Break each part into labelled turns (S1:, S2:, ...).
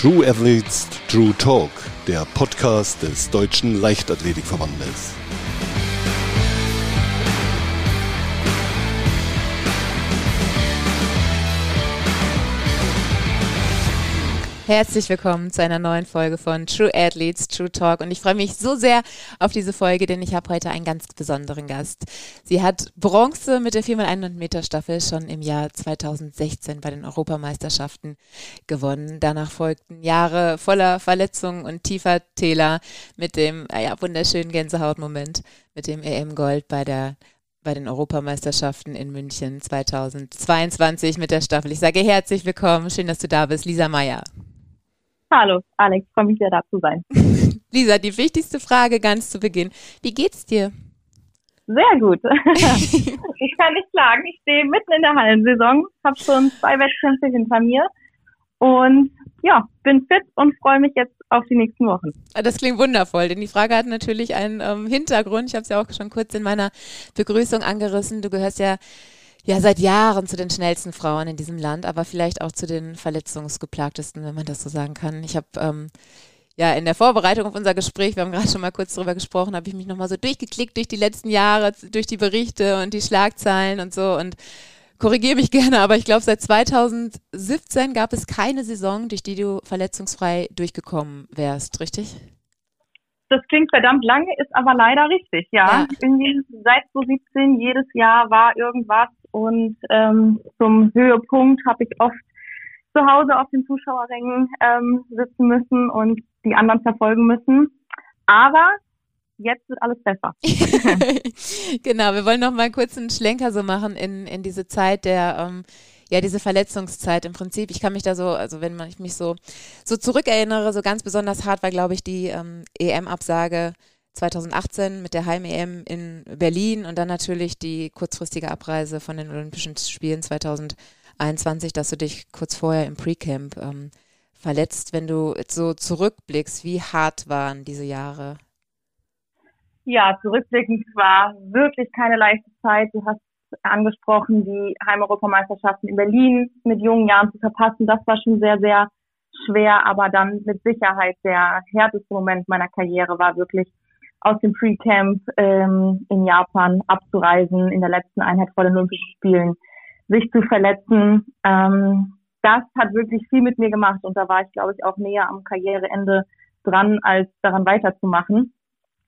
S1: True Athletes True Talk, der Podcast des Deutschen Leichtathletikverbandes.
S2: Herzlich willkommen zu einer neuen Folge von True Athletes, True Talk. Und ich freue mich so sehr auf diese Folge, denn ich habe heute einen ganz besonderen Gast. Sie hat Bronze mit der 4x100 Meter Staffel schon im Jahr 2016 bei den Europameisterschaften gewonnen. Danach folgten Jahre voller Verletzungen und tiefer Täler mit dem ja, wunderschönen Gänsehautmoment mit dem EM-Gold bei der bei den Europameisterschaften in München 2022 mit der Staffel. Ich sage herzlich willkommen, schön, dass du da bist, Lisa Meyer.
S3: Hallo, Alex, freue mich sehr da zu sein.
S2: Lisa, die wichtigste Frage ganz zu Beginn. Wie geht's dir?
S3: Sehr gut. ich kann nicht klagen. Ich stehe mitten in der Hallensaison, habe schon zwei Wettkämpfe hinter mir und ja, bin fit und freue mich jetzt auf die nächsten Wochen.
S2: Ah, das klingt wundervoll, denn die Frage hat natürlich einen ähm, Hintergrund. Ich habe es ja auch schon kurz in meiner Begrüßung angerissen. Du gehörst ja ja seit Jahren zu den schnellsten Frauen in diesem Land, aber vielleicht auch zu den verletzungsgeplagtesten, wenn man das so sagen kann. Ich habe ähm, ja in der Vorbereitung auf unser Gespräch, wir haben gerade schon mal kurz darüber gesprochen, habe ich mich nochmal so durchgeklickt durch die letzten Jahre, durch die Berichte und die Schlagzeilen und so und korrigiere mich gerne, aber ich glaube, seit 2017 gab es keine Saison, durch die du verletzungsfrei durchgekommen wärst, richtig?
S3: Das klingt verdammt lange, ist aber leider richtig, ja. ja. Irgendwie seit 2017 jedes Jahr war irgendwas und ähm, zum Höhepunkt habe ich oft zu Hause auf den Zuschauerrängen ähm, sitzen müssen und die anderen verfolgen müssen. Aber jetzt wird alles besser.
S2: genau, wir wollen noch mal kurz einen Schlenker so machen in, in diese Zeit der, ähm, ja, diese Verletzungszeit im Prinzip. Ich kann mich da so, also wenn ich mich so, so zurückerinnere, so ganz besonders hart war, glaube ich, die ähm, EM-Absage 2018 mit der Heim-EM in Berlin und dann natürlich die kurzfristige Abreise von den Olympischen Spielen 2021, dass du dich kurz vorher im Pre-Camp ähm, verletzt. Wenn du so zurückblickst, wie hart waren diese Jahre?
S3: Ja, zurückblickend war wirklich keine leichte Zeit. Du hast angesprochen, die Heimeuropameisterschaften in Berlin mit jungen Jahren zu verpassen. Das war schon sehr, sehr schwer, aber dann mit Sicherheit der härteste Moment meiner Karriere war wirklich aus dem Pre-Camp ähm, in Japan abzureisen, in der letzten Einheit vor den Olympischen Spielen, sich zu verletzen. Ähm, das hat wirklich viel mit mir gemacht und da war ich, glaube ich, auch näher am Karriereende dran, als daran weiterzumachen.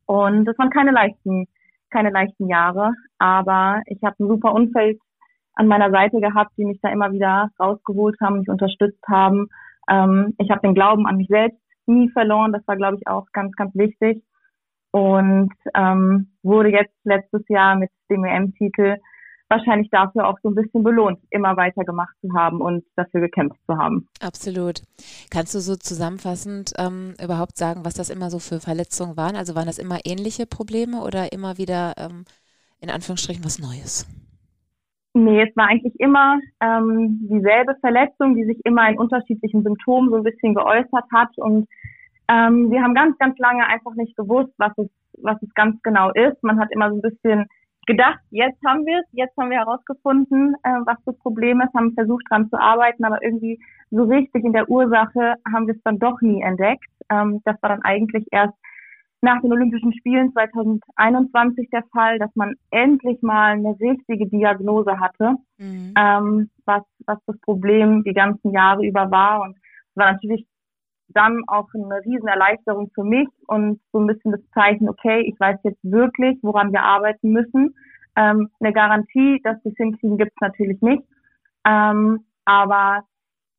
S3: Und das waren keine leichten, keine leichten Jahre, aber ich habe ein super Umfeld an meiner Seite gehabt, die mich da immer wieder rausgeholt haben, mich unterstützt haben. Ähm, ich habe den Glauben an mich selbst nie verloren. Das war, glaube ich, auch ganz, ganz wichtig und ähm, wurde jetzt letztes Jahr mit dem EM-Titel wahrscheinlich dafür auch so ein bisschen belohnt, immer weiter gemacht zu haben und dafür gekämpft zu haben.
S2: Absolut. Kannst du so zusammenfassend ähm, überhaupt sagen, was das immer so für Verletzungen waren? Also waren das immer ähnliche Probleme oder immer wieder ähm, in Anführungsstrichen was Neues?
S3: Nee, es war eigentlich immer ähm, dieselbe Verletzung, die sich immer in unterschiedlichen Symptomen so ein bisschen geäußert hat und ähm, wir haben ganz, ganz lange einfach nicht gewusst, was es, was es ganz genau ist. Man hat immer so ein bisschen gedacht, jetzt haben wir es, jetzt haben wir herausgefunden, äh, was das Problem ist, haben versucht dran zu arbeiten, aber irgendwie so richtig in der Ursache haben wir es dann doch nie entdeckt. Ähm, das war dann eigentlich erst nach den Olympischen Spielen 2021 der Fall, dass man endlich mal eine richtige Diagnose hatte, mhm. ähm, was, was das Problem die ganzen Jahre über war. Und es war natürlich dann auch eine riesen Erleichterung für mich und so ein bisschen das Zeichen, okay, ich weiß jetzt wirklich, woran wir arbeiten müssen. Ähm, eine Garantie, dass wir es hinkriegen, gibt es natürlich nicht. Ähm, aber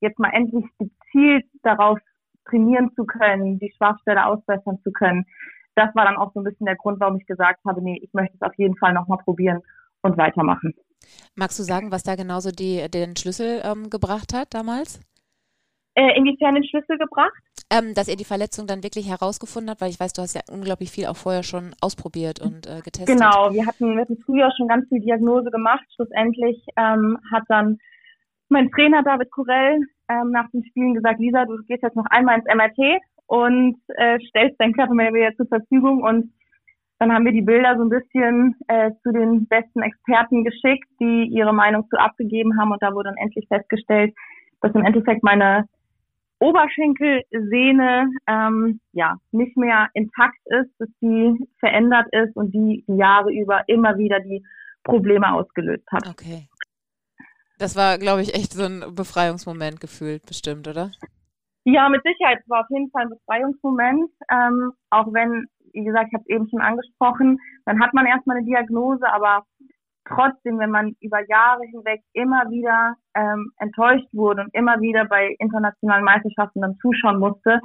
S3: jetzt mal endlich gezielt darauf trainieren zu können, die Schwachstelle ausbessern zu können, das war dann auch so ein bisschen der Grund, warum ich gesagt habe, nee, ich möchte es auf jeden Fall nochmal probieren und weitermachen.
S2: Magst du sagen, was da genauso die, den Schlüssel ähm, gebracht hat damals?
S3: Äh, inwiefern den Schlüssel gebracht?
S2: Ähm, dass ihr die Verletzung dann wirklich herausgefunden habt, weil ich weiß, du hast ja unglaublich viel auch vorher schon ausprobiert und äh, getestet.
S3: Genau, wir hatten, wir hatten früher schon ganz viel Diagnose gemacht. Schlussendlich ähm, hat dann mein Trainer David Kurell ähm, nach den Spielen gesagt, Lisa, du gehst jetzt noch einmal ins MRT und äh, stellst dein Körper mir wieder zur Verfügung und dann haben wir die Bilder so ein bisschen äh, zu den besten Experten geschickt, die ihre Meinung zu abgegeben haben und da wurde dann endlich festgestellt, dass im Endeffekt meine Oberschenkelsehne ähm, ja nicht mehr intakt ist, dass die verändert ist und die die Jahre über immer wieder die Probleme ausgelöst hat.
S2: Okay. Das war, glaube ich, echt so ein Befreiungsmoment gefühlt, bestimmt, oder?
S3: Ja, mit Sicherheit. Es war auf jeden Fall ein Befreiungsmoment. Ähm, auch wenn, wie gesagt, ich habe es eben schon angesprochen, dann hat man erstmal eine Diagnose, aber trotzdem, wenn man über Jahre hinweg immer wieder ähm, enttäuscht wurde und immer wieder bei internationalen Meisterschaften dann zuschauen musste,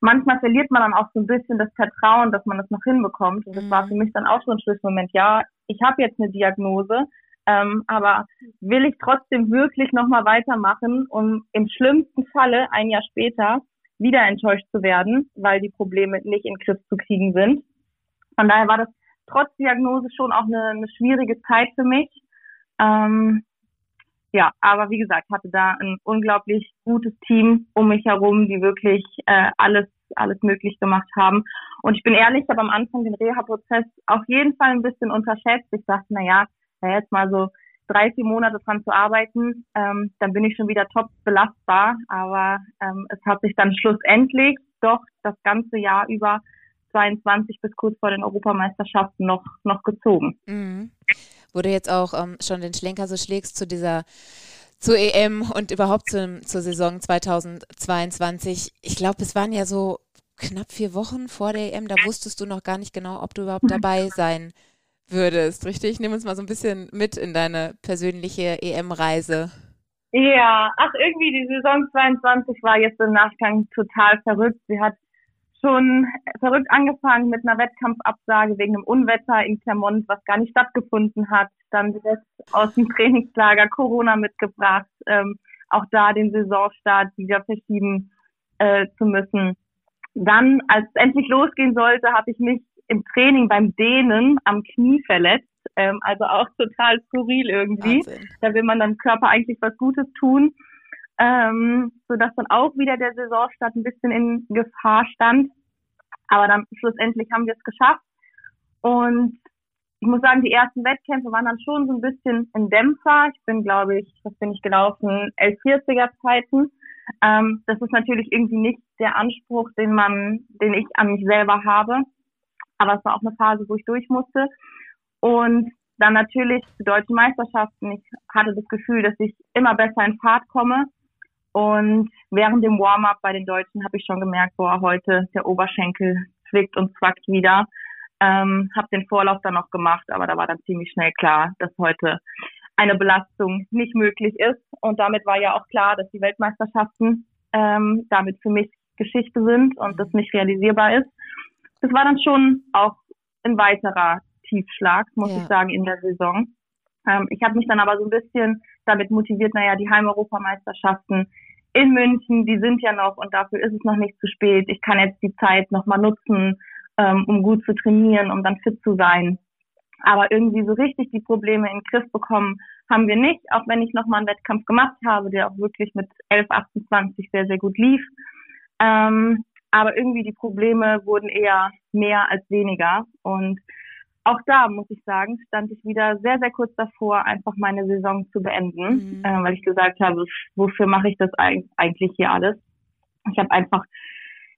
S3: manchmal verliert man dann auch so ein bisschen das Vertrauen, dass man das noch hinbekommt. Und das mhm. war für mich dann auch so ein Schlussmoment. Ja, ich habe jetzt eine Diagnose, ähm, aber will ich trotzdem wirklich nochmal weitermachen, um im schlimmsten Falle ein Jahr später wieder enttäuscht zu werden, weil die Probleme nicht in den Griff zu kriegen sind. Von daher war das trotz Diagnose schon auch eine, eine schwierige Zeit für mich. Ähm, ja, aber wie gesagt, hatte da ein unglaublich gutes Team um mich herum, die wirklich äh, alles alles möglich gemacht haben. Und ich bin ehrlich, ich habe am Anfang den Reha-Prozess auf jeden Fall ein bisschen unterschätzt. Ich dachte, na ja, jetzt mal so drei, vier Monate dran zu arbeiten, ähm, dann bin ich schon wieder top belastbar. Aber ähm, es hat sich dann schlussendlich doch das ganze Jahr über 22 bis kurz vor den Europameisterschaften noch, noch gezogen.
S2: Mhm. Wo du jetzt auch ähm, schon den Schlenker so schlägst zu dieser zur EM und überhaupt zum, zur Saison 2022. Ich glaube, es waren ja so knapp vier Wochen vor der EM, da wusstest du noch gar nicht genau, ob du überhaupt mhm. dabei sein würdest, richtig? Nimm uns mal so ein bisschen mit in deine persönliche EM-Reise.
S3: Ja, ach irgendwie die Saison 22 war jetzt im Nachgang total verrückt. Sie hat schon verrückt angefangen mit einer Wettkampfabsage wegen einem Unwetter in Clermont, was gar nicht stattgefunden hat. Dann direkt aus dem Trainingslager Corona mitgebracht, ähm, auch da den Saisonstart wieder verschieben äh, zu müssen. Dann, als es endlich losgehen sollte, habe ich mich im Training beim Dehnen am Knie verletzt. Ähm, also auch total skurril irgendwie. Wahnsinn. Da will man dann Körper eigentlich was Gutes tun ähm, sodass dann auch wieder der Saisonstart ein bisschen in Gefahr stand. Aber dann schlussendlich haben wir es geschafft. Und ich muss sagen, die ersten Wettkämpfe waren dann schon so ein bisschen ein Dämpfer. Ich bin, glaube ich, was bin ich gelaufen? 1140er Zeiten. Ähm, das ist natürlich irgendwie nicht der Anspruch, den man, den ich an mich selber habe. Aber es war auch eine Phase, wo ich durch musste. Und dann natürlich zu deutschen Meisterschaften. Ich hatte das Gefühl, dass ich immer besser in Fahrt komme und während dem Warm-up bei den Deutschen habe ich schon gemerkt, boah, heute der Oberschenkel zwickt und zwackt wieder. Ähm, habe den Vorlauf dann noch gemacht, aber da war dann ziemlich schnell klar, dass heute eine Belastung nicht möglich ist. Und damit war ja auch klar, dass die Weltmeisterschaften ähm, damit für mich Geschichte sind und das nicht realisierbar ist. Das war dann schon auch ein weiterer Tiefschlag, muss ja. ich sagen, in der Saison. Ähm, ich habe mich dann aber so ein bisschen damit motiviert, naja, die Heimeuropameisterschaften in München, die sind ja noch und dafür ist es noch nicht zu spät. Ich kann jetzt die Zeit nochmal nutzen, ähm, um gut zu trainieren, um dann fit zu sein. Aber irgendwie so richtig die Probleme in den Griff bekommen haben wir nicht, auch wenn ich nochmal einen Wettkampf gemacht habe, der auch wirklich mit 11, 28 sehr, sehr gut lief. Ähm, aber irgendwie die Probleme wurden eher mehr als weniger. Und auch da muss ich sagen, stand ich wieder sehr, sehr kurz davor, einfach meine Saison zu beenden, mhm. äh, weil ich gesagt habe, wofür mache ich das eigentlich hier alles? Ich habe einfach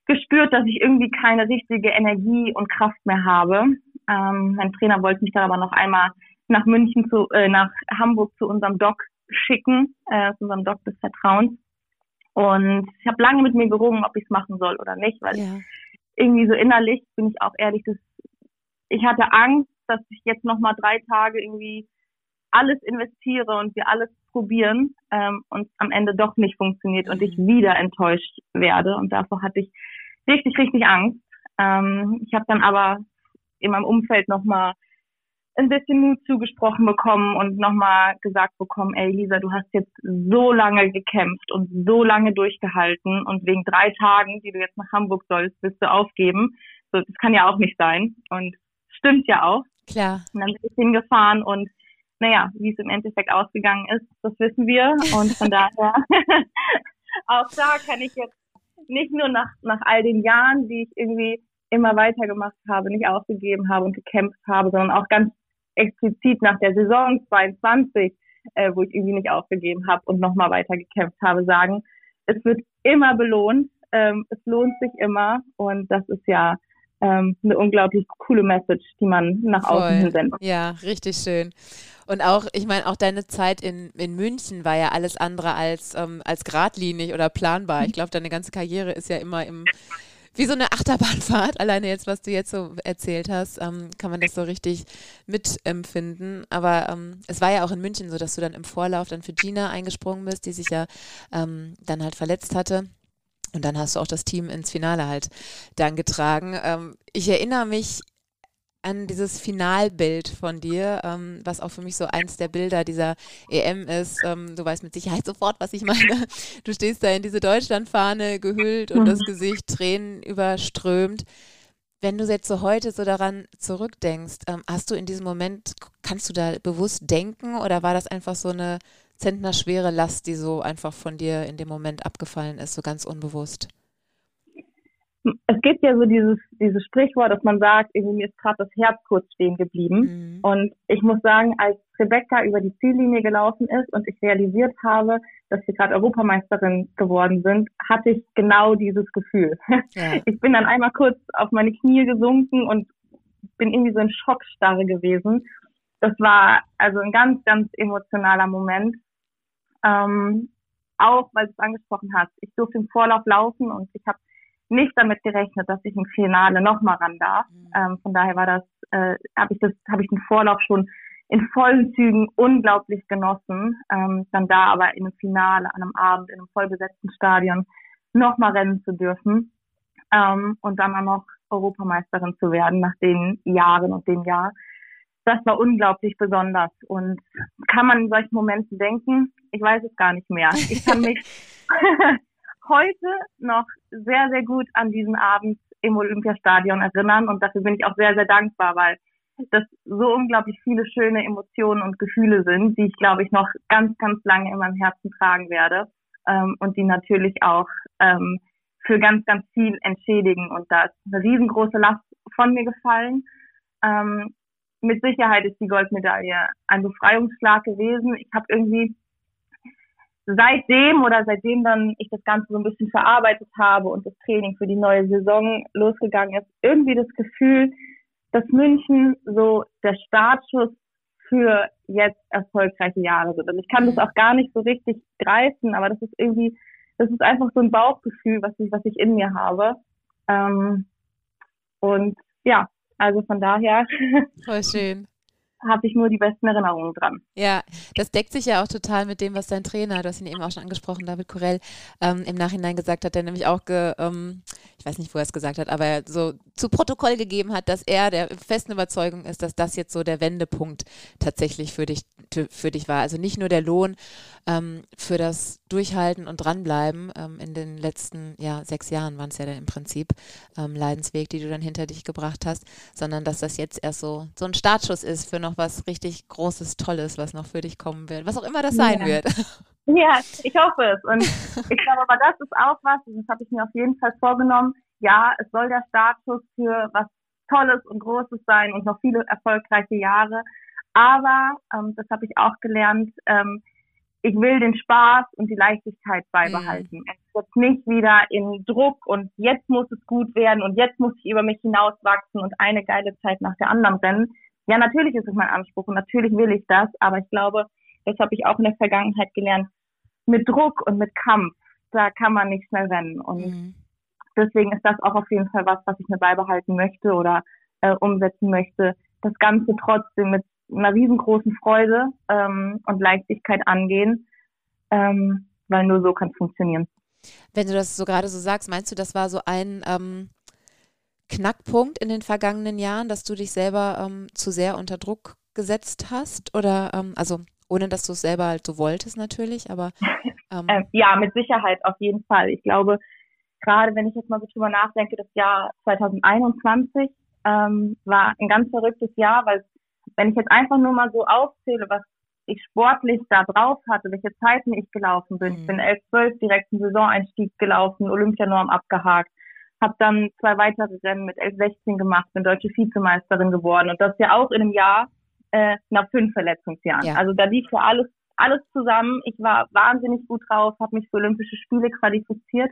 S3: gespürt, dass ich irgendwie keine richtige Energie und Kraft mehr habe. Ähm, mein Trainer wollte mich dann aber noch einmal nach München zu, äh, nach Hamburg zu unserem Doc schicken, äh, zu unserem Doc des Vertrauens. Und ich habe lange mit mir gerungen, ob ich es machen soll oder nicht, weil ja. irgendwie so innerlich bin ich auch ehrlich, das ich hatte Angst, dass ich jetzt noch mal drei Tage irgendwie alles investiere und wir alles probieren ähm, und am Ende doch nicht funktioniert und ich mhm. wieder enttäuscht werde. Und davor hatte ich richtig, richtig Angst. Ähm, ich habe dann aber in meinem Umfeld noch mal ein bisschen Mut zugesprochen bekommen und nochmal gesagt bekommen, ey Lisa, du hast jetzt so lange gekämpft und so lange durchgehalten und wegen drei Tagen, die du jetzt nach Hamburg sollst, wirst du aufgeben. So, das kann ja auch nicht sein. Und stimmt ja auch.
S2: Klar.
S3: Und dann bin ich hingefahren und naja, wie es im Endeffekt ausgegangen ist, das wissen wir. Und von daher, auch da kann ich jetzt nicht nur nach, nach all den Jahren, die ich irgendwie immer weitergemacht habe, nicht aufgegeben habe und gekämpft habe, sondern auch ganz explizit nach der Saison 22, äh, wo ich irgendwie nicht aufgegeben habe und nochmal weiter gekämpft habe, sagen, es wird immer belohnt, ähm, es lohnt sich immer und das ist ja ähm, eine unglaublich coole Message, die man nach Voll. außen hin sendet.
S2: Ja, richtig schön. Und auch, ich meine, auch deine Zeit in, in München war ja alles andere als, ähm, als geradlinig oder planbar. Ich glaube, deine ganze Karriere ist ja immer im, wie so eine Achterbahnfahrt. Alleine jetzt, was du jetzt so erzählt hast, ähm, kann man das so richtig mitempfinden. Aber ähm, es war ja auch in München so, dass du dann im Vorlauf dann für Gina eingesprungen bist, die sich ja ähm, dann halt verletzt hatte. Und dann hast du auch das Team ins Finale halt dann getragen. Ähm, ich erinnere mich an dieses Finalbild von dir, ähm, was auch für mich so eins der Bilder dieser EM ist. Ähm, du weißt mit Sicherheit sofort, was ich meine. Du stehst da in diese Deutschlandfahne gehüllt und das mhm. Gesicht Tränen überströmt. Wenn du jetzt so heute so daran zurückdenkst, ähm, hast du in diesem Moment, kannst du da bewusst denken oder war das einfach so eine zentnerschwere Last, die so einfach von dir in dem Moment abgefallen ist, so ganz unbewusst?
S3: es gibt ja so dieses, dieses Sprichwort, dass man sagt, irgendwie mir ist gerade das Herz kurz stehen geblieben. Mhm. Und ich muss sagen, als Rebecca über die Ziellinie gelaufen ist und ich realisiert habe, dass wir gerade Europameisterin geworden sind, hatte ich genau dieses Gefühl. Ja. Ich bin dann einmal kurz auf meine Knie gesunken und bin irgendwie so in Schockstarre gewesen. Das war also ein ganz, ganz emotionaler Moment. Ähm, auch, weil du es angesprochen hast. Ich durfte im Vorlauf laufen und ich habe nicht damit gerechnet, dass ich im Finale nochmal ran darf. Mhm. Ähm, von daher war das, äh, habe ich das, habe ich den Vorlauf schon in vollen Zügen unglaublich genossen. Ähm, dann da aber in einem Finale, an einem Abend, in einem vollbesetzten Stadion nochmal rennen zu dürfen ähm, und dann auch noch Europameisterin zu werden nach den Jahren und dem Jahr. Das war unglaublich besonders. Und kann man in solchen Momenten denken? Ich weiß es gar nicht mehr. Ich kann mich heute noch sehr, sehr gut an diesen Abend im Olympiastadion erinnern und dafür bin ich auch sehr, sehr dankbar, weil das so unglaublich viele schöne Emotionen und Gefühle sind, die ich, glaube ich, noch ganz, ganz lange in meinem Herzen tragen werde ähm, und die natürlich auch ähm, für ganz, ganz viel entschädigen. Und da ist eine riesengroße Last von mir gefallen. Ähm, mit Sicherheit ist die Goldmedaille ein Befreiungsschlag gewesen. Ich habe irgendwie seitdem oder seitdem dann ich das Ganze so ein bisschen verarbeitet habe und das Training für die neue Saison losgegangen ist, irgendwie das Gefühl, dass München so der Startschuss für jetzt erfolgreiche Jahre sind. Und ich kann das auch gar nicht so richtig greifen, aber das ist irgendwie, das ist einfach so ein Bauchgefühl, was ich, was ich in mir habe. Ähm, und ja, also von daher.
S2: Voll schön
S3: habe ich nur die besten Erinnerungen dran.
S2: Ja, das deckt sich ja auch total mit dem, was dein Trainer, du hast ihn eben auch schon angesprochen, David Corell, ähm, im Nachhinein gesagt hat, der nämlich auch, ge, ähm, ich weiß nicht, wo er es gesagt hat, aber er so zu Protokoll gegeben hat, dass er der festen Überzeugung ist, dass das jetzt so der Wendepunkt tatsächlich für dich, für dich war. Also nicht nur der Lohn ähm, für das Durchhalten und Dranbleiben ähm, in den letzten ja, sechs Jahren waren es ja dann im Prinzip ähm, Leidensweg, die du dann hinter dich gebracht hast, sondern dass das jetzt erst so, so ein Startschuss ist für noch was richtig Großes, Tolles, was noch für dich kommen wird. Was auch immer das sein ja. wird.
S3: Ja, ich hoffe es. Und ich glaube aber, das ist auch was, das habe ich mir auf jeden Fall vorgenommen. Ja, es soll der Startschuss für was Tolles und Großes sein und noch viele erfolgreiche Jahre. Aber, ähm, das habe ich auch gelernt, ähm, ich will den Spaß und die Leichtigkeit beibehalten. Mhm. Es wird nicht wieder in Druck und jetzt muss es gut werden und jetzt muss ich über mich hinauswachsen und eine geile Zeit nach der anderen rennen. Ja, natürlich ist es mein Anspruch und natürlich will ich das, aber ich glaube, das habe ich auch in der Vergangenheit gelernt, mit Druck und mit Kampf, da kann man nicht schnell rennen. Und mhm. deswegen ist das auch auf jeden Fall was, was ich mir beibehalten möchte oder äh, umsetzen möchte. Das Ganze trotzdem mit einer riesengroßen Freude ähm, und Leichtigkeit angehen, ähm, weil nur so kann es funktionieren.
S2: Wenn du das so gerade so sagst, meinst du, das war so ein ähm, Knackpunkt in den vergangenen Jahren, dass du dich selber ähm, zu sehr unter Druck gesetzt hast? Oder ähm, also ohne dass du es selber halt so wolltest natürlich, aber
S3: ähm, äh, ja, mit Sicherheit auf jeden Fall. Ich glaube, gerade wenn ich jetzt mal so drüber nachdenke, das Jahr 2021 ähm, war ein ganz verrücktes Jahr, weil wenn ich jetzt einfach nur mal so aufzähle, was ich sportlich da drauf hatte, welche Zeiten ich gelaufen bin. Mhm. Ich bin 11, 12 direkt einen Saisoneinstieg gelaufen, Olympianorm abgehakt, habe dann zwei weitere Rennen mit 11, 16 gemacht, bin deutsche Vizemeisterin geworden und das ja auch in einem Jahr äh, nach fünf Verletzungsjahren. Ja. Also da lief ja alles alles zusammen. Ich war wahnsinnig gut drauf, habe mich für Olympische Spiele qualifiziert.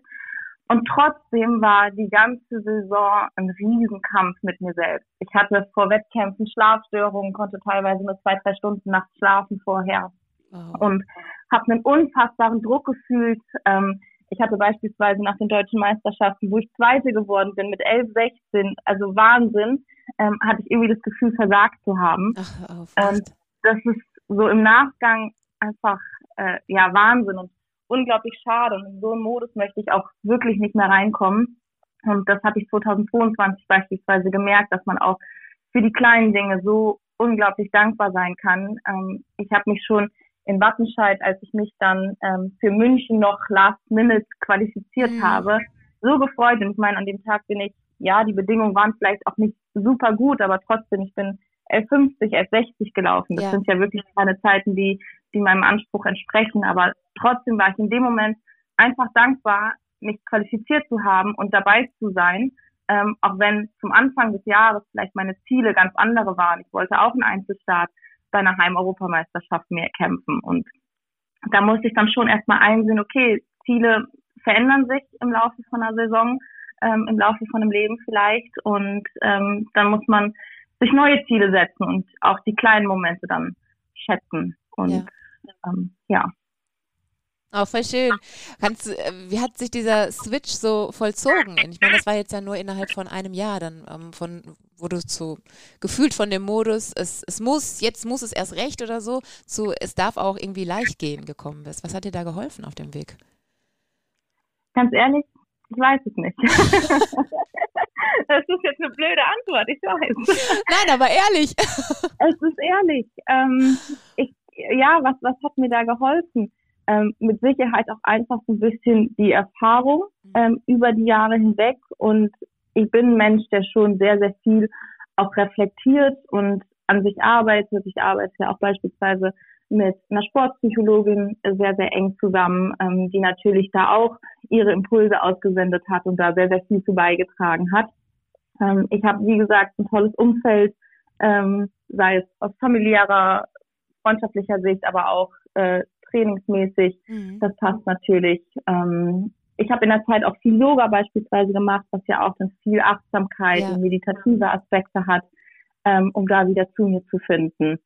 S3: Und trotzdem war die ganze Saison ein Riesenkampf mit mir selbst. Ich hatte vor Wettkämpfen Schlafstörungen, konnte teilweise nur zwei, drei Stunden nachts schlafen vorher. Wow. Und habe einen unfassbaren Druck gefühlt. Ähm, ich hatte beispielsweise nach den deutschen Meisterschaften, wo ich Zweite geworden bin, mit 11, 16, also Wahnsinn, ähm, hatte ich irgendwie das Gefühl, versagt zu haben. Ach, und ähm, das ist so im Nachgang einfach äh, ja Wahnsinn und unglaublich schade. Und in so einen Modus möchte ich auch wirklich nicht mehr reinkommen. Und das hatte ich 2022 beispielsweise gemerkt, dass man auch für die kleinen Dinge so unglaublich dankbar sein kann. Ähm, ich habe mich schon in Wattenscheid, als ich mich dann ähm, für München noch last minute qualifiziert mhm. habe, so gefreut. Und ich meine, an dem Tag bin ich, ja, die Bedingungen waren vielleicht auch nicht super gut, aber trotzdem, ich bin 1150, 1160 gelaufen. Das ja. sind ja wirklich keine Zeiten, die, die meinem Anspruch entsprechen. Aber trotzdem war ich in dem Moment einfach dankbar, mich qualifiziert zu haben und dabei zu sein. Ähm, auch wenn zum Anfang des Jahres vielleicht meine Ziele ganz andere waren. Ich wollte auch einen Einzelstart bei einer Heimeuropameisterschaft mehr kämpfen. Und da musste ich dann schon erstmal einsehen, okay, Ziele verändern sich im Laufe von einer Saison, ähm, im Laufe von einem Leben vielleicht. Und ähm, dann muss man sich neue Ziele setzen und auch die kleinen Momente dann schätzen. Und ja. Ähm, ja.
S2: Oh, voll schön. Kannst, äh, wie hat sich dieser Switch so vollzogen? Ich meine, das war jetzt ja nur innerhalb von einem Jahr, dann ähm, von, wo du zu gefühlt von dem Modus, es, es muss, jetzt muss es erst recht oder so, zu es darf auch irgendwie leicht gehen gekommen bist. Was hat dir da geholfen auf dem Weg?
S3: Ganz ehrlich, ich weiß es nicht. das ist jetzt eine blöde Antwort, ich weiß.
S2: Nein, aber ehrlich.
S3: es ist ehrlich. Ähm, ja, was, was hat mir da geholfen? ähm, mit Sicherheit auch einfach so ein bisschen die Erfahrung mhm. ähm, über die Jahre hinweg. Und ich bin ein Mensch, der schon sehr, sehr viel auch reflektiert und an sich arbeitet. Ich arbeite ja auch beispielsweise mit einer Sportpsychologin sehr, sehr eng zusammen, ähm, die natürlich da auch ihre Impulse ausgesendet hat und da sehr, sehr viel zu beigetragen hat. Ähm, ich habe, wie gesagt, ein tolles Umfeld, ähm, sei es aus familiärer, freundschaftlicher Sicht, aber auch äh, trainingsmäßig. Mhm. Das passt natürlich. Ähm, ich habe in der Zeit auch viel Yoga beispielsweise gemacht, was ja auch dann viel Achtsamkeit ja. und meditative Aspekte hat, ähm, um da wieder zu mir zu finden.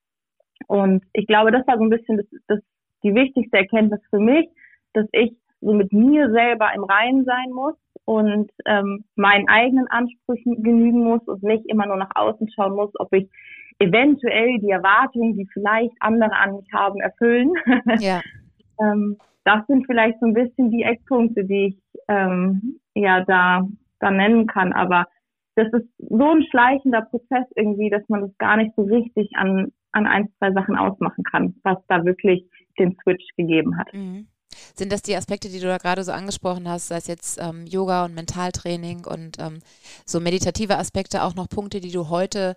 S3: Und ich glaube, das war so ein bisschen das, das, die wichtigste Erkenntnis für mich, dass ich so mit mir selber im Reinen sein muss und ähm, meinen eigenen Ansprüchen genügen muss und nicht immer nur nach außen schauen muss, ob ich eventuell die Erwartungen, die vielleicht andere an mich haben, erfüllen. Ja. ähm, das sind vielleicht so ein bisschen die Eckpunkte, die ich ähm, ja da, da nennen kann. Aber das ist so ein schleichender Prozess irgendwie, dass man das gar nicht so richtig an, an ein, zwei Sachen ausmachen kann, was da wirklich den Switch gegeben hat. Mhm.
S2: Sind das die Aspekte, die du da gerade so angesprochen hast, sei es jetzt ähm, Yoga und Mentaltraining und ähm, so meditative Aspekte, auch noch Punkte, die du heute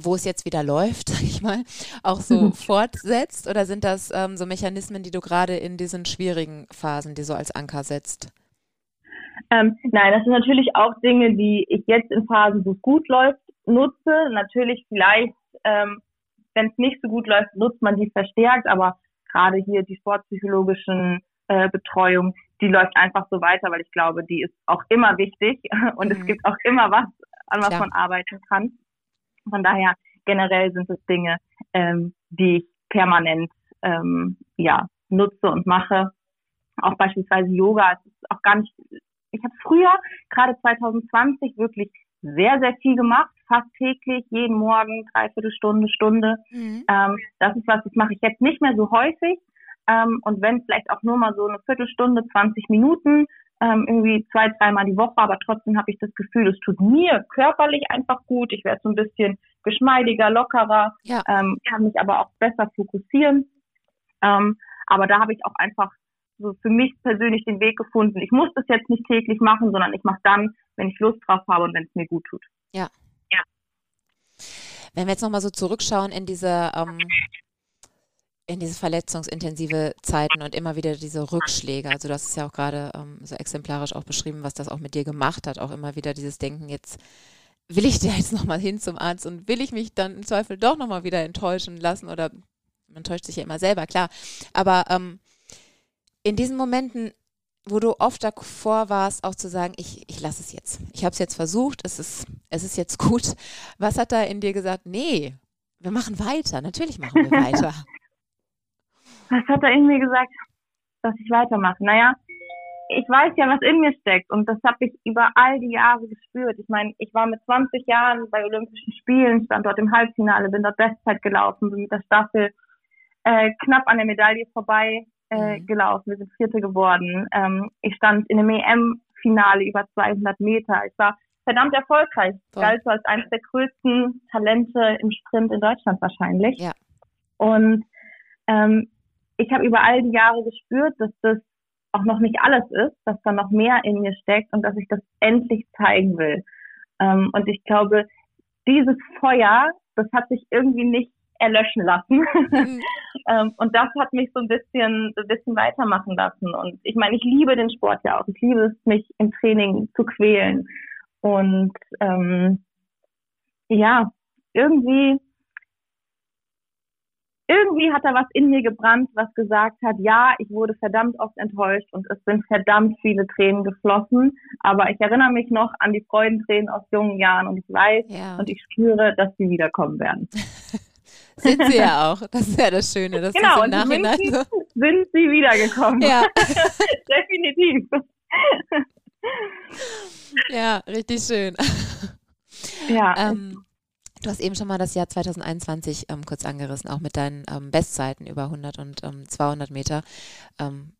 S2: wo es jetzt wieder läuft, sag ich mal, auch so fortsetzt? Oder sind das ähm, so Mechanismen, die du gerade in diesen schwierigen Phasen, die so als Anker setzt?
S3: Ähm, nein, das sind natürlich auch Dinge, die ich jetzt in Phasen, wo es gut läuft, nutze. Natürlich vielleicht, ähm, wenn es nicht so gut läuft, nutzt man die verstärkt, aber gerade hier die sportpsychologischen äh, Betreuung, die läuft einfach so weiter, weil ich glaube, die ist auch immer wichtig und mhm. es gibt auch immer was, an was ja. man arbeiten kann. Von daher generell sind es Dinge, ähm, die ich permanent ähm, ja nutze und mache. Auch beispielsweise Yoga. Es ist auch gar nicht. Ich habe früher, gerade 2020, wirklich sehr, sehr viel gemacht, fast täglich, jeden Morgen, dreiviertel Stunde, Stunde. Mhm. Ähm, das ist was, das mache ich jetzt nicht mehr so häufig. Ähm, und wenn vielleicht auch nur mal so eine Viertelstunde, 20 Minuten, ähm, irgendwie zwei, dreimal die Woche, aber trotzdem habe ich das Gefühl, es tut mir körperlich einfach gut. Ich werde so ein bisschen geschmeidiger, lockerer, ja. ähm, kann mich aber auch besser fokussieren. Ähm, aber da habe ich auch einfach so für mich persönlich den Weg gefunden. Ich muss das jetzt nicht täglich machen, sondern ich mache dann, wenn ich Lust drauf habe und wenn es mir gut tut.
S2: Ja. Ja. Wenn wir jetzt nochmal so zurückschauen in diese ähm, in diese verletzungsintensive Zeiten und immer wieder diese Rückschläge. Also du hast es ja auch gerade ähm, so exemplarisch auch beschrieben, was das auch mit dir gemacht hat. Auch immer wieder dieses Denken, jetzt will ich da jetzt nochmal hin zum Arzt und will ich mich dann im Zweifel doch nochmal wieder enttäuschen lassen oder man täuscht sich ja immer selber, klar. Aber ähm, in diesen Momenten, wo du oft davor warst, auch zu sagen, ich, ich lasse es jetzt. Ich habe es jetzt versucht, es ist, es ist jetzt gut. Was hat da in dir gesagt? Nee, wir machen weiter. Natürlich machen wir weiter.
S3: Was hat in mir gesagt, dass ich weitermache? Naja, ich weiß ja, was in mir steckt und das habe ich über all die Jahre gespürt. Ich meine, ich war mit 20 Jahren bei Olympischen Spielen, stand dort im Halbfinale, bin dort Bestzeit gelaufen, bin mit der Staffel äh, knapp an der Medaille vorbei äh, mhm. gelaufen. Wir sind Vierte geworden. Ähm, ich stand in einem EM-Finale über 200 Meter. Ich war verdammt erfolgreich. Voll. Galt so als eines der größten Talente im Sprint in Deutschland wahrscheinlich.
S2: Ja.
S3: Und ähm, ich habe über all die Jahre gespürt, dass das auch noch nicht alles ist, dass da noch mehr in mir steckt und dass ich das endlich zeigen will. Ähm, und ich glaube, dieses Feuer, das hat sich irgendwie nicht erlöschen lassen. Mhm. ähm, und das hat mich so ein bisschen, so ein bisschen weitermachen lassen. Und ich meine, ich liebe den Sport ja auch. Ich liebe es, mich im Training zu quälen. Und ähm, ja, irgendwie irgendwie hat da was in mir gebrannt, was gesagt hat, ja, ich wurde verdammt oft enttäuscht und es sind verdammt viele Tränen geflossen. Aber ich erinnere mich noch an die Freudentränen aus jungen Jahren und ich weiß ja. und ich spüre, dass sie wiederkommen werden.
S2: sind sie ja auch. Das ist ja das Schöne. Dass
S3: genau,
S2: das
S3: im Nachhinein so sind sie wiedergekommen.
S2: Ja.
S3: Definitiv.
S2: ja, richtig schön.
S3: Ja.
S2: Ähm, Du hast eben schon mal das Jahr 2021 ähm, kurz angerissen, auch mit deinen ähm, Bestzeiten über 100 und ähm, 200 Meter. Ähm,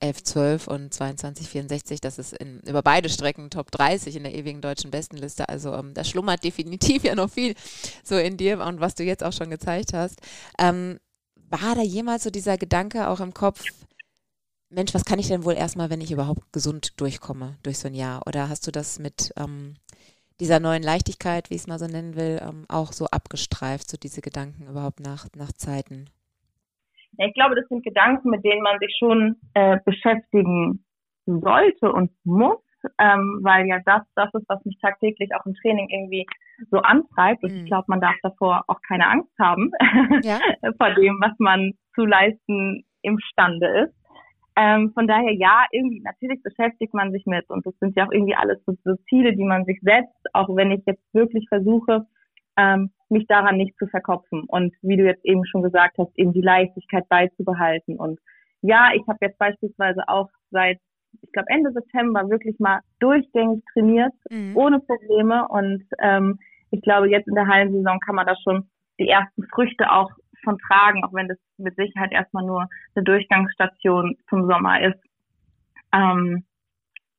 S2: 11, 12 und 22, 64, das ist in, über beide Strecken Top 30 in der ewigen deutschen Bestenliste. Also ähm, da schlummert definitiv ja noch viel so in dir und was du jetzt auch schon gezeigt hast. Ähm, war da jemals so dieser Gedanke auch im Kopf, Mensch, was kann ich denn wohl erstmal, wenn ich überhaupt gesund durchkomme durch so ein Jahr? Oder hast du das mit ähm, dieser neuen Leichtigkeit, wie ich es mal so nennen will, ähm, auch so abgestreift, so diese Gedanken überhaupt nach, nach Zeiten?
S3: Ja, ich glaube, das sind Gedanken, mit denen man sich schon äh, beschäftigen sollte und muss, ähm, weil ja das das ist, was mich tagtäglich auch im Training irgendwie so antreibt. Und mhm. ich glaube, man darf davor auch keine Angst haben ja. vor dem, was man zu leisten imstande ist. Ähm, von daher ja, irgendwie natürlich beschäftigt man sich mit und das sind ja auch irgendwie alles so, so Ziele, die man sich setzt, auch wenn ich jetzt wirklich versuche, ähm, mich daran nicht zu verkopfen und wie du jetzt eben schon gesagt hast, eben die Leichtigkeit beizubehalten. Und ja, ich habe jetzt beispielsweise auch seit, ich glaube Ende September wirklich mal durchgängig trainiert, mhm. ohne Probleme und ähm, ich glaube, jetzt in der Hallensaison kann man da schon die ersten Früchte auch von tragen, auch wenn das mit Sicherheit erstmal nur eine Durchgangsstation zum Sommer ist. Ähm,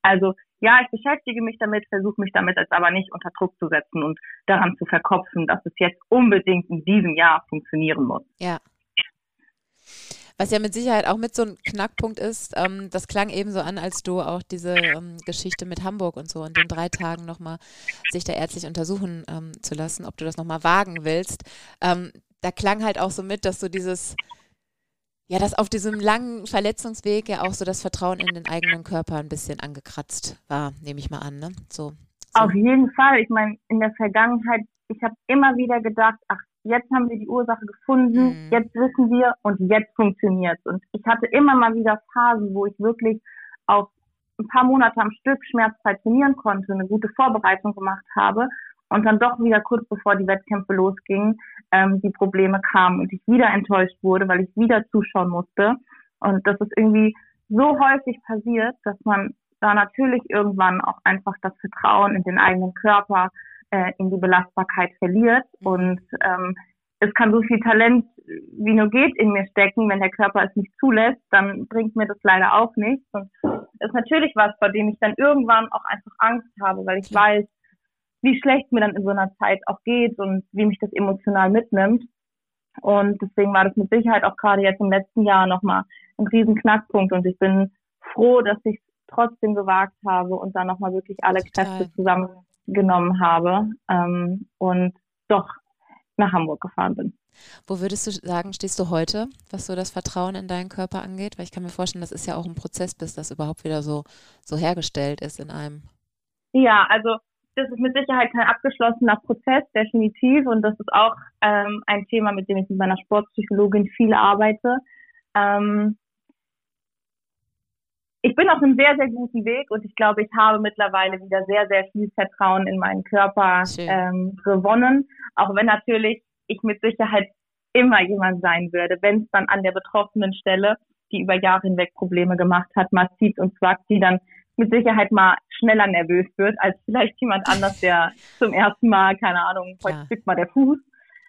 S3: also ja, ich beschäftige mich damit, versuche mich damit jetzt aber nicht unter Druck zu setzen und daran zu verkopfen, dass es jetzt unbedingt in diesem Jahr funktionieren muss.
S2: Ja. Was ja mit Sicherheit auch mit so einem Knackpunkt ist, ähm, das klang eben so an, als du auch diese ähm, Geschichte mit Hamburg und so und den drei Tagen nochmal sich da ärztlich untersuchen ähm, zu lassen, ob du das nochmal wagen willst. Da klang halt auch so mit, dass so dieses, ja, dass auf diesem langen Verletzungsweg ja auch so das Vertrauen in den eigenen Körper ein bisschen angekratzt war, nehme ich mal an, ne? So. so.
S3: Auf jeden Fall. Ich meine, in der Vergangenheit, ich habe immer wieder gedacht, ach, jetzt haben wir die Ursache gefunden, mhm. jetzt wissen wir und jetzt funktioniert Und ich hatte immer mal wieder Phasen, wo ich wirklich auch ein paar Monate am Stück schmerzfrei trainieren konnte, eine gute Vorbereitung gemacht habe und dann doch wieder kurz bevor die Wettkämpfe losgingen, ähm, die Probleme kamen und ich wieder enttäuscht wurde, weil ich wieder zuschauen musste. Und das ist irgendwie so häufig passiert, dass man da natürlich irgendwann auch einfach das Vertrauen in den eigenen Körper, äh, in die Belastbarkeit verliert. Und ähm, es kann so viel Talent wie nur geht in mir stecken. Wenn der Körper es nicht zulässt, dann bringt mir das leider auch nichts. Und das ist natürlich was, vor dem ich dann irgendwann auch einfach Angst habe, weil ich weiß, wie schlecht mir dann in so einer Zeit auch geht und wie mich das emotional mitnimmt. Und deswegen war das mit Sicherheit auch gerade jetzt im letzten Jahr nochmal ein riesen Knackpunkt und ich bin froh, dass ich es trotzdem gewagt habe und dann nochmal wirklich alle Kräfte zusammengenommen habe ähm, und doch nach Hamburg gefahren bin.
S2: Wo würdest du sagen, stehst du heute, was so das Vertrauen in deinen Körper angeht? Weil ich kann mir vorstellen, das ist ja auch ein Prozess, bis das überhaupt wieder so, so hergestellt ist in einem.
S3: Ja, also das ist mit Sicherheit kein abgeschlossener Prozess, definitiv. Und das ist auch ähm, ein Thema, mit dem ich mit meiner Sportpsychologin viel arbeite. Ähm, ich bin auf einem sehr, sehr guten Weg und ich glaube, ich habe mittlerweile wieder sehr, sehr viel Vertrauen in meinen Körper ähm, gewonnen. Auch wenn natürlich ich mit Sicherheit immer jemand sein würde, wenn es dann an der betroffenen Stelle, die über Jahre hinweg Probleme gemacht hat, zieht und zwackt, die dann mit Sicherheit mal schneller nervös wird als vielleicht jemand anders, der zum ersten Mal, keine Ahnung, heute zwickt mal der Fuß.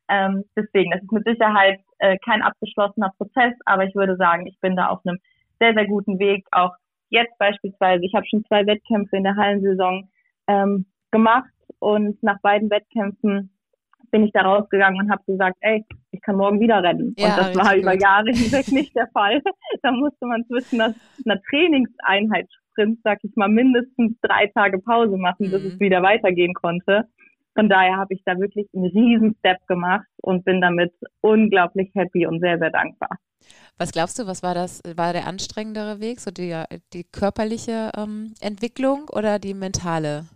S3: Ähm, deswegen, das ist mit Sicherheit äh, kein abgeschlossener Prozess, aber ich würde sagen, ich bin da auf einem sehr, sehr guten Weg. Auch jetzt beispielsweise, ich habe schon zwei Wettkämpfe in der Hallensaison ähm, gemacht und nach beiden Wettkämpfen bin ich da rausgegangen und habe gesagt, ey, ich kann morgen wieder rennen. Ja, und das war über Jahre hinweg nicht der Fall. da musste man zwischen einer Trainingseinheit Sprint, sag ich mal, mindestens drei Tage Pause machen, mhm. bis es mhm. wieder weitergehen konnte. Von daher habe ich da wirklich einen riesen Step gemacht und bin damit unglaublich happy und sehr, sehr dankbar.
S2: Was glaubst du, was war das, war der anstrengendere Weg, so die, die körperliche ähm, Entwicklung oder die mentale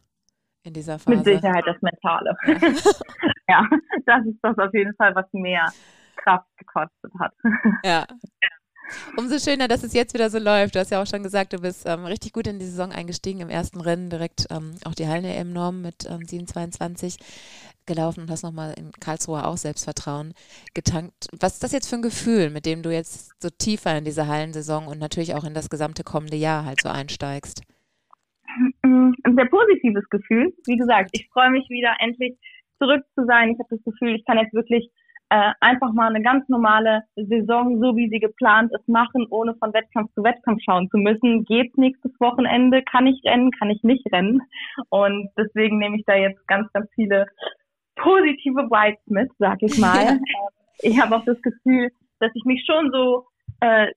S2: in dieser Phase?
S3: Mit Sicherheit das Mentale. Ja. ja, das ist das auf jeden Fall, was mehr Kraft gekostet hat.
S2: Ja. Umso schöner, dass es jetzt wieder so läuft. Du hast ja auch schon gesagt, du bist ähm, richtig gut in die Saison eingestiegen. Im ersten Rennen direkt ähm, auch die Hallen-EM-Norm mit ähm, 7,22 gelaufen und hast nochmal in Karlsruhe auch Selbstvertrauen getankt. Was ist das jetzt für ein Gefühl, mit dem du jetzt so tiefer in diese Hallensaison und natürlich auch in das gesamte kommende Jahr halt so einsteigst?
S3: Ein sehr positives Gefühl. Wie gesagt, ich freue mich wieder endlich zurück zu sein. Ich habe das Gefühl, ich kann jetzt wirklich äh, einfach mal eine ganz normale Saison, so wie sie geplant ist, machen, ohne von Wettkampf zu Wettkampf schauen zu müssen. Geht nächstes Wochenende? Kann ich rennen? Kann ich nicht rennen? Und deswegen nehme ich da jetzt ganz, ganz viele positive Vibes mit, sag ich mal. ich habe auch das Gefühl, dass ich mich schon so äh,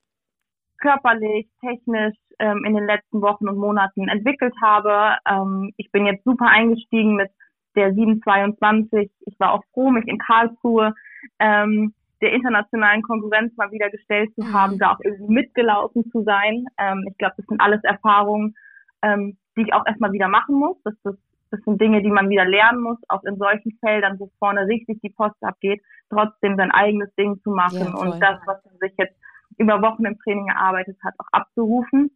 S3: körperlich, technisch ähm, in den letzten Wochen und Monaten entwickelt habe. Ähm, ich bin jetzt super eingestiegen mit der 722. Ich war auch froh, mich in Karlsruhe ähm, der internationalen Konkurrenz mal wieder gestellt zu haben, mhm. da auch irgendwie mitgelaufen zu sein. Ähm, ich glaube, das sind alles Erfahrungen, ähm, die ich auch erstmal wieder machen muss. Das, das, das sind Dinge, die man wieder lernen muss, auch in solchen Feldern, wo vorne richtig die Post abgeht, trotzdem sein eigenes Ding zu machen ja, und das, was man sich jetzt über Wochen im Training erarbeitet hat, auch abzurufen.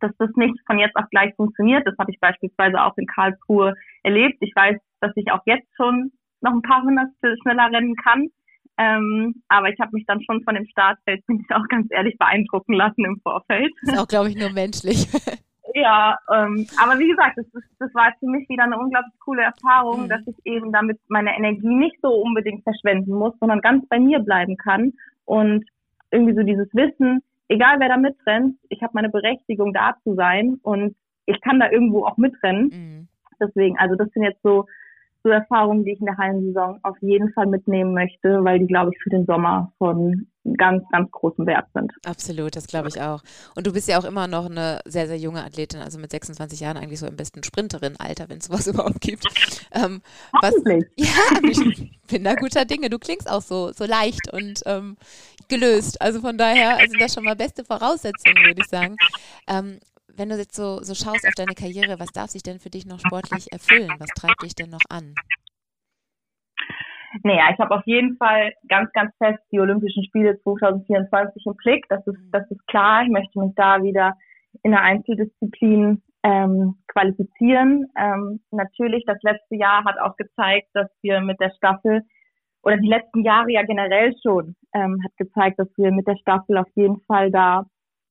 S3: Dass das nicht von jetzt auf gleich funktioniert, das habe ich beispielsweise auch in Karlsruhe erlebt. Ich weiß, dass ich auch jetzt schon noch ein paar hundert schneller rennen kann. Ähm, aber ich habe mich dann schon von dem Startfeld, bin ich auch ganz ehrlich, beeindrucken lassen im Vorfeld.
S2: Ist auch, glaube ich, nur menschlich.
S3: ja, ähm, aber wie gesagt, das, das, das war für mich wieder eine unglaublich coole Erfahrung, mhm. dass ich eben damit meine Energie nicht so unbedingt verschwenden muss, sondern ganz bei mir bleiben kann und irgendwie so dieses Wissen, egal wer da mitrennt, ich habe meine Berechtigung da zu sein und ich kann da irgendwo auch mitrennen. Mhm. Deswegen, also das sind jetzt so so Erfahrungen, die ich in der Hallensaison auf jeden Fall mitnehmen möchte, weil die, glaube ich, für den Sommer von ganz, ganz großem Wert sind.
S2: Absolut, das glaube ich auch. Und du bist ja auch immer noch eine sehr, sehr junge Athletin, also mit 26 Jahren eigentlich so im besten Sprinterin-Alter, wenn es sowas überhaupt gibt.
S3: Ähm, was,
S2: ja, ich bin da guter Dinge. Du klingst auch so, so leicht und ähm, gelöst. Also von daher sind das schon mal beste Voraussetzungen, würde ich sagen. Ähm, wenn du jetzt so, so schaust auf deine Karriere, was darf sich denn für dich noch sportlich erfüllen? Was treibt dich denn noch an?
S3: Naja, ich habe auf jeden Fall ganz, ganz fest die Olympischen Spiele 2024 im Blick. Das ist, das ist klar. Ich möchte mich da wieder in der Einzeldisziplin ähm, qualifizieren. Ähm, natürlich, das letzte Jahr hat auch gezeigt, dass wir mit der Staffel oder die letzten Jahre ja generell schon ähm, hat gezeigt, dass wir mit der Staffel auf jeden Fall da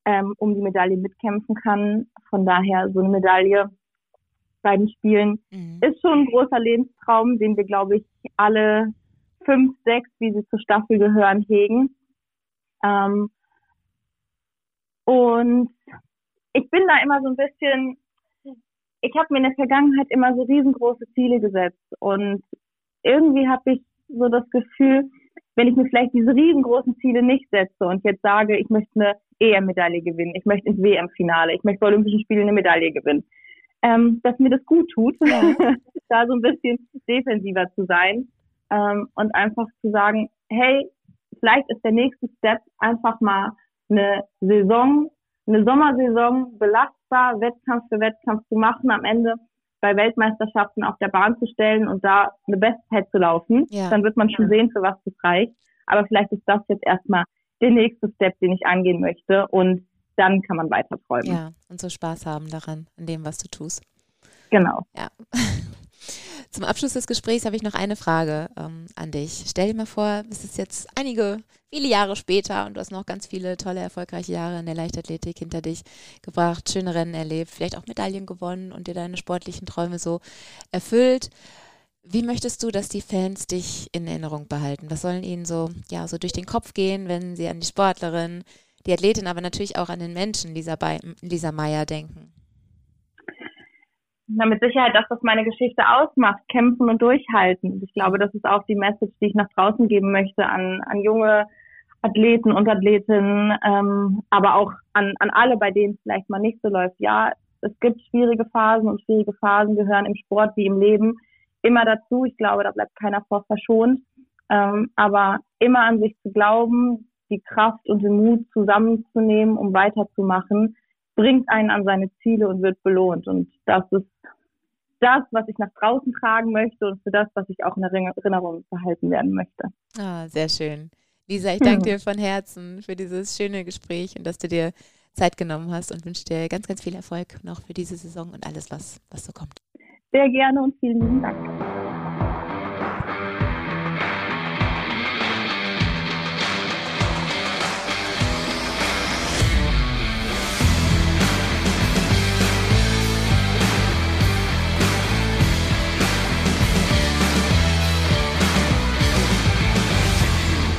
S3: ähm, um die Medaille mitkämpfen kann. Von daher so eine Medaille bei den Spielen mhm. ist schon ein großer Lebenstraum, den wir, glaube ich, alle fünf, sechs, wie sie zur Staffel gehören, hegen. Ähm, und ich bin da immer so ein bisschen, ich habe mir in der Vergangenheit immer so riesengroße Ziele gesetzt und irgendwie habe ich so das Gefühl, wenn ich mir vielleicht diese riesengroßen Ziele nicht setze und jetzt sage, ich möchte eine EM-Medaille gewinnen, ich möchte ins WM-Finale, ich möchte bei Olympischen Spielen eine Medaille gewinnen, ähm, dass mir das gut tut, ja. da so ein bisschen defensiver zu sein ähm, und einfach zu sagen, hey, vielleicht ist der nächste Step einfach mal eine Saison, eine Sommersaison belastbar, Wettkampf für Wettkampf zu machen, am Ende bei Weltmeisterschaften auf der Bahn zu stellen und da eine Bestzeit zu laufen. Ja. Dann wird man schon sehen, für was das reicht. Aber vielleicht ist das jetzt erstmal der nächste Step, den ich angehen möchte. Und dann kann man weiter träumen.
S2: Ja, und so Spaß haben daran, an dem, was du tust.
S3: Genau.
S2: Ja. Zum Abschluss des Gesprächs habe ich noch eine Frage ähm, an dich. Stell dir mal vor, es ist jetzt einige, viele Jahre später und du hast noch ganz viele tolle, erfolgreiche Jahre in der Leichtathletik hinter dich gebracht, schöne Rennen erlebt, vielleicht auch Medaillen gewonnen und dir deine sportlichen Träume so erfüllt. Wie möchtest du, dass die Fans dich in Erinnerung behalten? Was sollen ihnen so, ja, so durch den Kopf gehen, wenn sie an die Sportlerin, die Athletin, aber natürlich auch an den Menschen Lisa, Lisa Meyer denken?
S3: Na, mit Sicherheit das, was meine Geschichte ausmacht, kämpfen und durchhalten. Ich glaube, das ist auch die Message, die ich nach draußen geben möchte an, an junge Athleten und Athletinnen, ähm, aber auch an, an alle, bei denen es vielleicht mal nicht so läuft. Ja, es gibt schwierige Phasen und schwierige Phasen gehören im Sport wie im Leben immer dazu. Ich glaube, da bleibt keiner vor verschont. Ähm, aber immer an sich zu glauben, die Kraft und den Mut zusammenzunehmen, um weiterzumachen, bringt einen an seine Ziele und wird belohnt. Und das ist das, was ich nach draußen tragen möchte und für das, was ich auch in Erinnerung behalten werden möchte.
S2: Ah, sehr schön. Lisa, ich danke dir von Herzen für dieses schöne Gespräch und dass du dir Zeit genommen hast und wünsche dir ganz, ganz viel Erfolg noch für diese Saison und alles, was, was so kommt.
S3: Sehr gerne und vielen lieben Dank.